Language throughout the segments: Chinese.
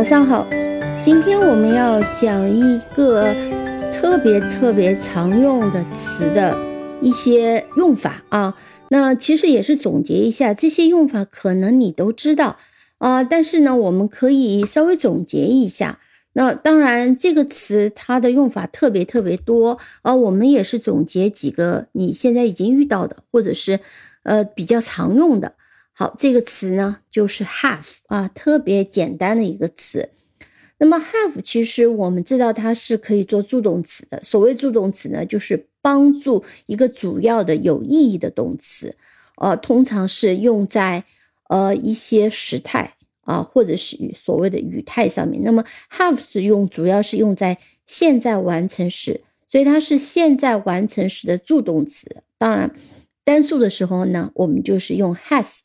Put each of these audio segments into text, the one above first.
早上好，今天我们要讲一个特别特别常用的词的一些用法啊。那其实也是总结一下，这些用法可能你都知道啊，但是呢，我们可以稍微总结一下。那当然，这个词它的用法特别特别多啊，我们也是总结几个你现在已经遇到的，或者是呃比较常用的。好，这个词呢就是 have 啊，特别简单的一个词。那么 have 其实我们知道它是可以做助动词的。所谓助动词呢，就是帮助一个主要的有意义的动词，呃，通常是用在呃一些时态啊，或者是所谓的语态上面。那么 have 是用主要是用在现在完成时，所以它是现在完成时的助动词。当然，单数的时候呢，我们就是用 has。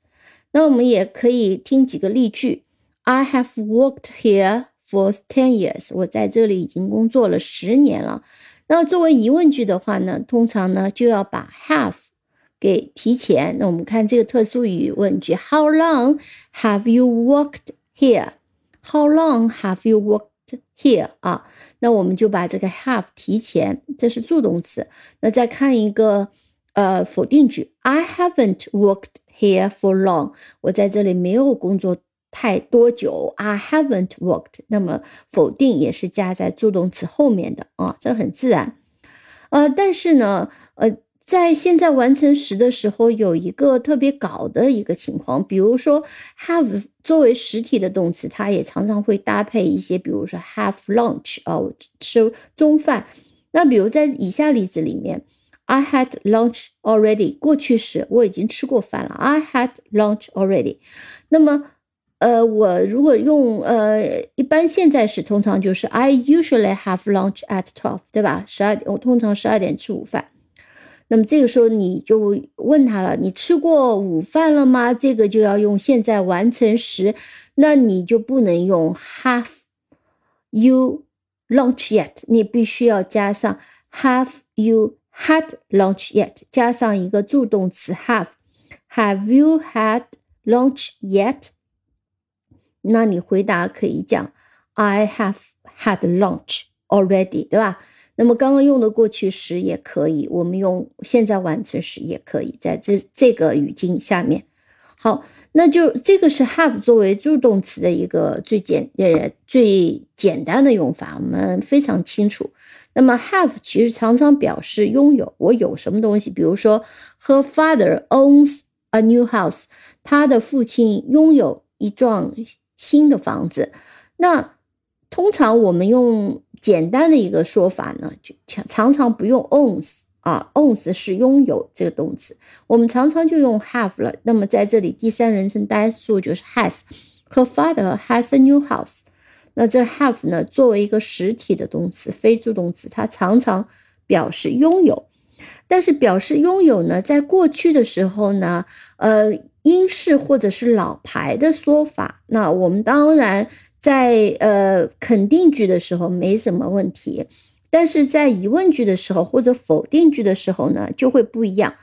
那我们也可以听几个例句。I have worked here for ten years。我在这里已经工作了十年了。那作为疑问句的话呢，通常呢就要把 have 给提前。那我们看这个特殊疑问句：How long have you worked here？How long have you worked here？啊，那我们就把这个 have 提前，这是助动词。那再看一个呃否定句：I haven't worked。Here for long，我在这里没有工作太多久。I haven't worked，那么否定也是加在助动词后面的啊，这很自然。呃，但是呢，呃，在现在完成时的时候，有一个特别搞的一个情况，比如说 have 作为实体的动词，它也常常会搭配一些，比如说 have lunch 啊，吃中饭。那比如在以下例子里面。I had lunch already。过去时我已经吃过饭了。I had lunch already。那么，呃，我如果用呃一般现在时，通常就是 I usually have lunch at twelve，对吧？十二点，我通常十二点吃午饭。那么这个时候你就问他了，你吃过午饭了吗？这个就要用现在完成时，那你就不能用 Have you lunch yet？你必须要加上 Have you。Had lunch yet？加上一个助动词 have。Have you had lunch yet？那你回答可以讲 I have had lunch already，对吧？那么刚刚用的过去时也可以，我们用现在完成时也可以，在这这个语境下面。好，那就这个是 have 作为助动词的一个最简呃最简单的用法，我们非常清楚。那么 have 其实常常表示拥有，我有什么东西，比如说 Her father owns a new house，他的父亲拥有一幢新的房子。那通常我们用简单的一个说法呢，就常常常不用 owns。啊，owns 是拥有这个动词，我们常常就用 have 了。那么在这里，第三人称单数就是 has。Her father has a new house。那这 have 呢，作为一个实体的动词，非助动词，它常常表示拥有。但是表示拥有呢，在过去的时候呢，呃，英式或者是老牌的说法，那我们当然在呃肯定句的时候没什么问题。但是在疑问句的时候或者否定句的时候呢，就会不一样。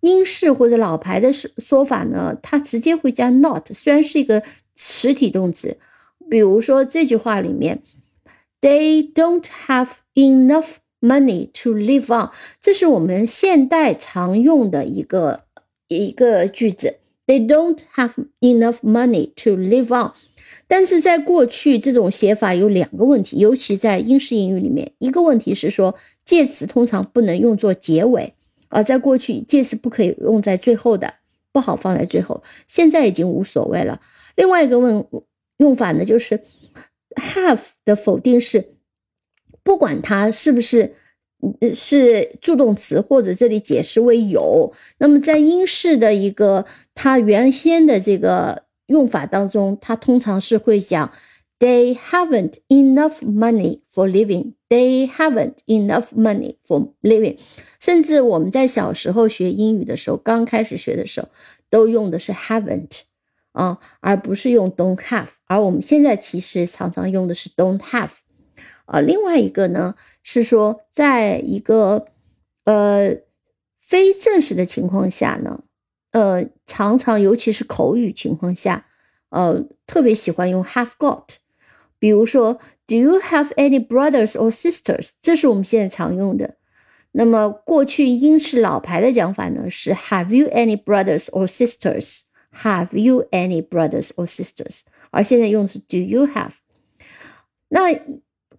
英式或者老牌的说说法呢，它直接会加 not，虽然是一个实体动词。比如说这句话里面，They don't have enough money to live on，这是我们现代常用的一个一个句子。They don't have enough money to live on。但是在过去，这种写法有两个问题，尤其在英式英语里面，一个问题是说介词通常不能用作结尾，而在过去介词不可以用在最后的，不好放在最后。现在已经无所谓了。另外一个问用法呢，就是 have 的否定是，不管它是不是是助动词，或者这里解释为有，那么在英式的一个它原先的这个。用法当中，它通常是会讲 "They haven't enough money for living." They haven't enough money for living. 甚至我们在小时候学英语的时候，刚开始学的时候，都用的是 haven't 啊，而不是用 don't have。而我们现在其实常常用的是 don't have 啊。另外一个呢，是说在一个呃非正式的情况下呢。呃，常常尤其是口语情况下，呃，特别喜欢用 have got。比如说，Do you have any brothers or sisters？这是我们现在常用的。那么过去英式老牌的讲法呢是 Have you any brothers or sisters？sisters？Have you any brothers or sisters？而现在用的是 Do you have？那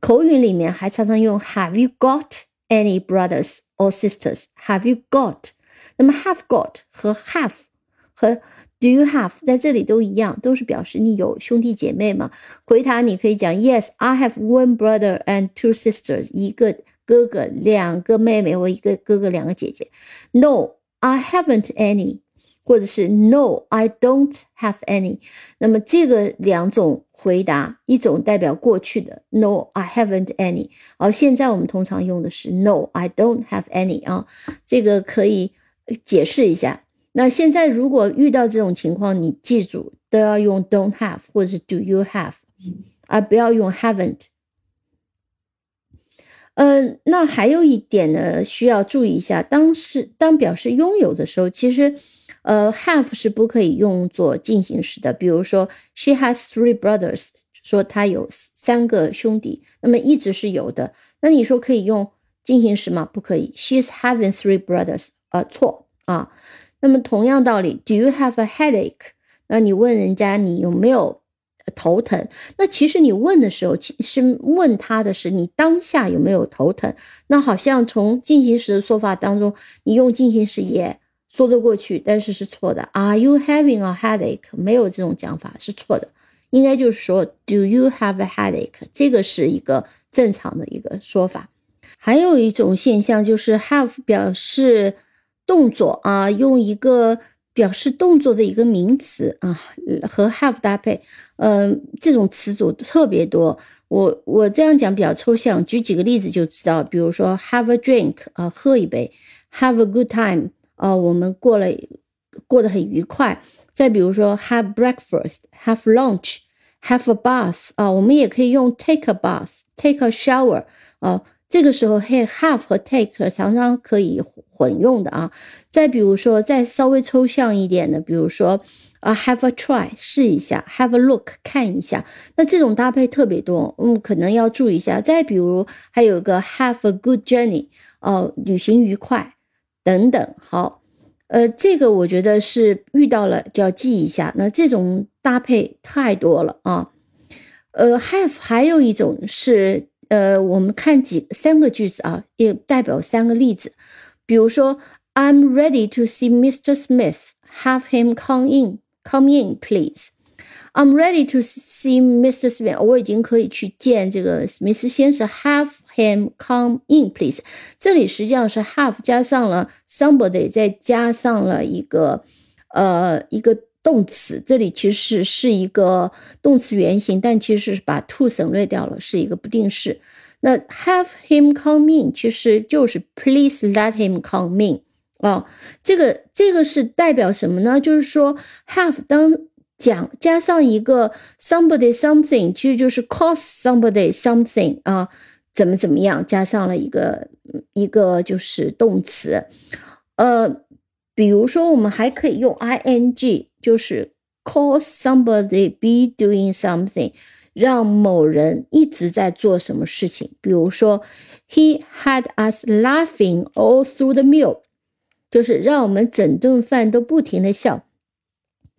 口语里面还常常用 Have you got any brothers or sisters？Have you got？那么 have got 和 have 和 do you have 在这里都一样，都是表示你有兄弟姐妹嘛。回答你可以讲 Yes, I have one brother and two sisters，一个哥哥，两个妹妹，或一个哥哥，两个姐姐。No, I haven't any， 或者是 No, I don't have any。那么这个两种回答，一种代表过去的 No, I haven't any，而现在我们通常用的是 No, I don't have any 啊，这个可以。解释一下，那现在如果遇到这种情况，你记住都要用 don't have 或者是 do you have，而不要用 haven't。嗯，那还有一点呢，需要注意一下，当是当表示拥有的时候，其实呃 have 是不可以用作进行时的。比如说 she has three brothers，说她有三个兄弟，那么一直是有的。那你说可以用进行时吗？不可以，she's having three brothers。呃，错啊。那么同样道理，Do you have a headache？那你问人家你有没有头疼？那其实你问的时候，其实问他的是你当下有没有头疼。那好像从进行时的说法当中，你用进行时也说得过去，但是是错的。Are you having a headache？没有这种讲法，是错的。应该就是说，Do you have a headache？这个是一个正常的一个说法。还有一种现象就是 have 表示。动作啊，用一个表示动作的一个名词啊，和 have 搭配，嗯，这种词组特别多。我我这样讲比较抽象，举几个例子就知道。比如说 have a drink 啊，喝一杯；have a good time 啊，我们过了过得很愉快。再比如说 have breakfast，have lunch，have a bath 啊，我们也可以用 take a bath，take a shower 啊。这个时候，have 和 take 常常可以混用的啊。再比如说，再稍微抽象一点的，比如说啊，have a try 试一下，have a look 看一下。那这种搭配特别多，嗯，可能要注意一下。再比如，还有个 have a good journey 哦，旅行愉快等等。好，呃，这个我觉得是遇到了就要记一下。那这种搭配太多了啊。呃，have 还有一种是。呃，我们看几三个句子啊，也代表三个例子。比如说，I'm ready to see Mr. Smith. Have him come in, come in, please. I'm ready to see Mr. Smith. 我已经可以去见这个史密斯先生。Have him come in, please. 这里实际上是 have 加上了 somebody，再加上了一个呃一个。动词这里其实是一个动词原形，但其实是把 to 省略掉了，是一个不定式。那 have him come in 其实就是 please let him come in 啊，这个这个是代表什么呢？就是说 have 当讲加上一个 somebody something，其实就是 cause somebody something 啊，怎么怎么样，加上了一个一个就是动词，呃。比如说，我们还可以用 ing，就是 cause somebody be doing something，让某人一直在做什么事情。比如说，He had us laughing all through the meal，就是让我们整顿饭都不停的笑。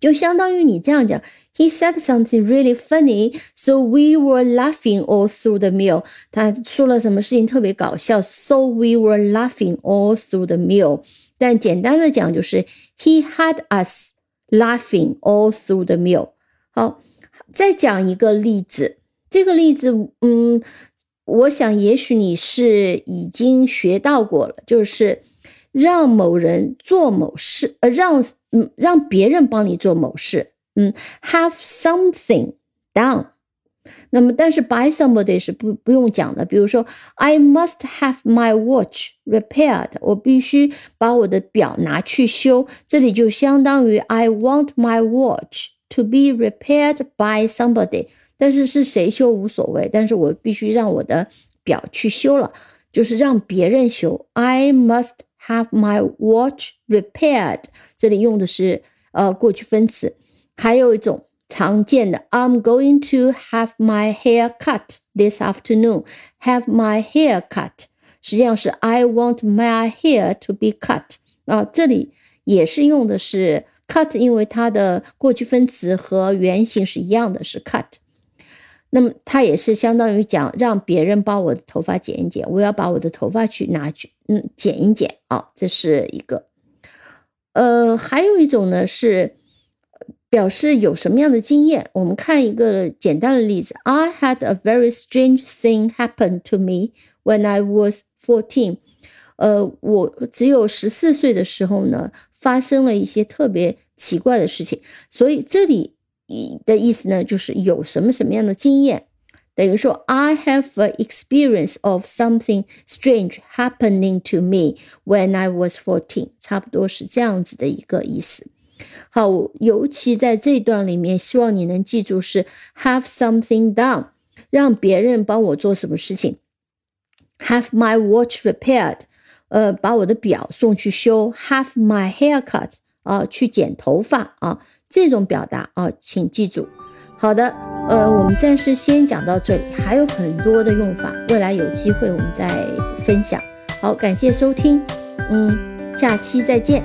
就相当于你这样讲，He said something really funny, so we were laughing all through the meal。他说了什么事情特别搞笑，so we were laughing all through the meal。 但简单的讲就是 He had us laughing all through the meal。好，再讲一个例子，这个例子，嗯，我想也许你是已经学到过了，就是让某人做某事，呃，让。嗯，让别人帮你做某事，嗯，have something done。那么，但是 by somebody 是不不用讲的。比如说，I must have my watch repaired。我必须把我的表拿去修。这里就相当于 I want my watch to be repaired by somebody。但是是谁修无所谓，但是我必须让我的表去修了，就是让别人修。I must。Have my watch repaired？这里用的是呃过去分词。还有一种常见的 I'm going to have my hair cut this afternoon. Have my hair cut，实际上是 I want my hair to be cut 啊，这里也是用的是 cut，因为它的过去分词和原型是一样的，是 cut。那么它也是相当于讲让别人帮我的头发剪一剪，我要把我的头发去拿去嗯剪一剪啊，这是一个。呃，还有一种呢是。表示有什么样的经验？我们看一个简单的例子。I had a very strange thing happen to me when I was fourteen。呃，我只有十四岁的时候呢，发生了一些特别奇怪的事情。所以这里的意思呢，就是有什么什么样的经验，等于说 I have an experience of something strange happening to me when I was fourteen，差不多是这样子的一个意思。 好，尤其在这段里面，希望你能记住是 have something done，让别人帮我做什么事情。Have my watch repaired，呃，把我的表送去修。Have my hair cut，啊，去剪头发啊，这种表达啊，请记住。好的，呃，我们暂时先讲到这里，还有很多的用法，未来有机会我们再分享。好，感谢收听，嗯，下期再见。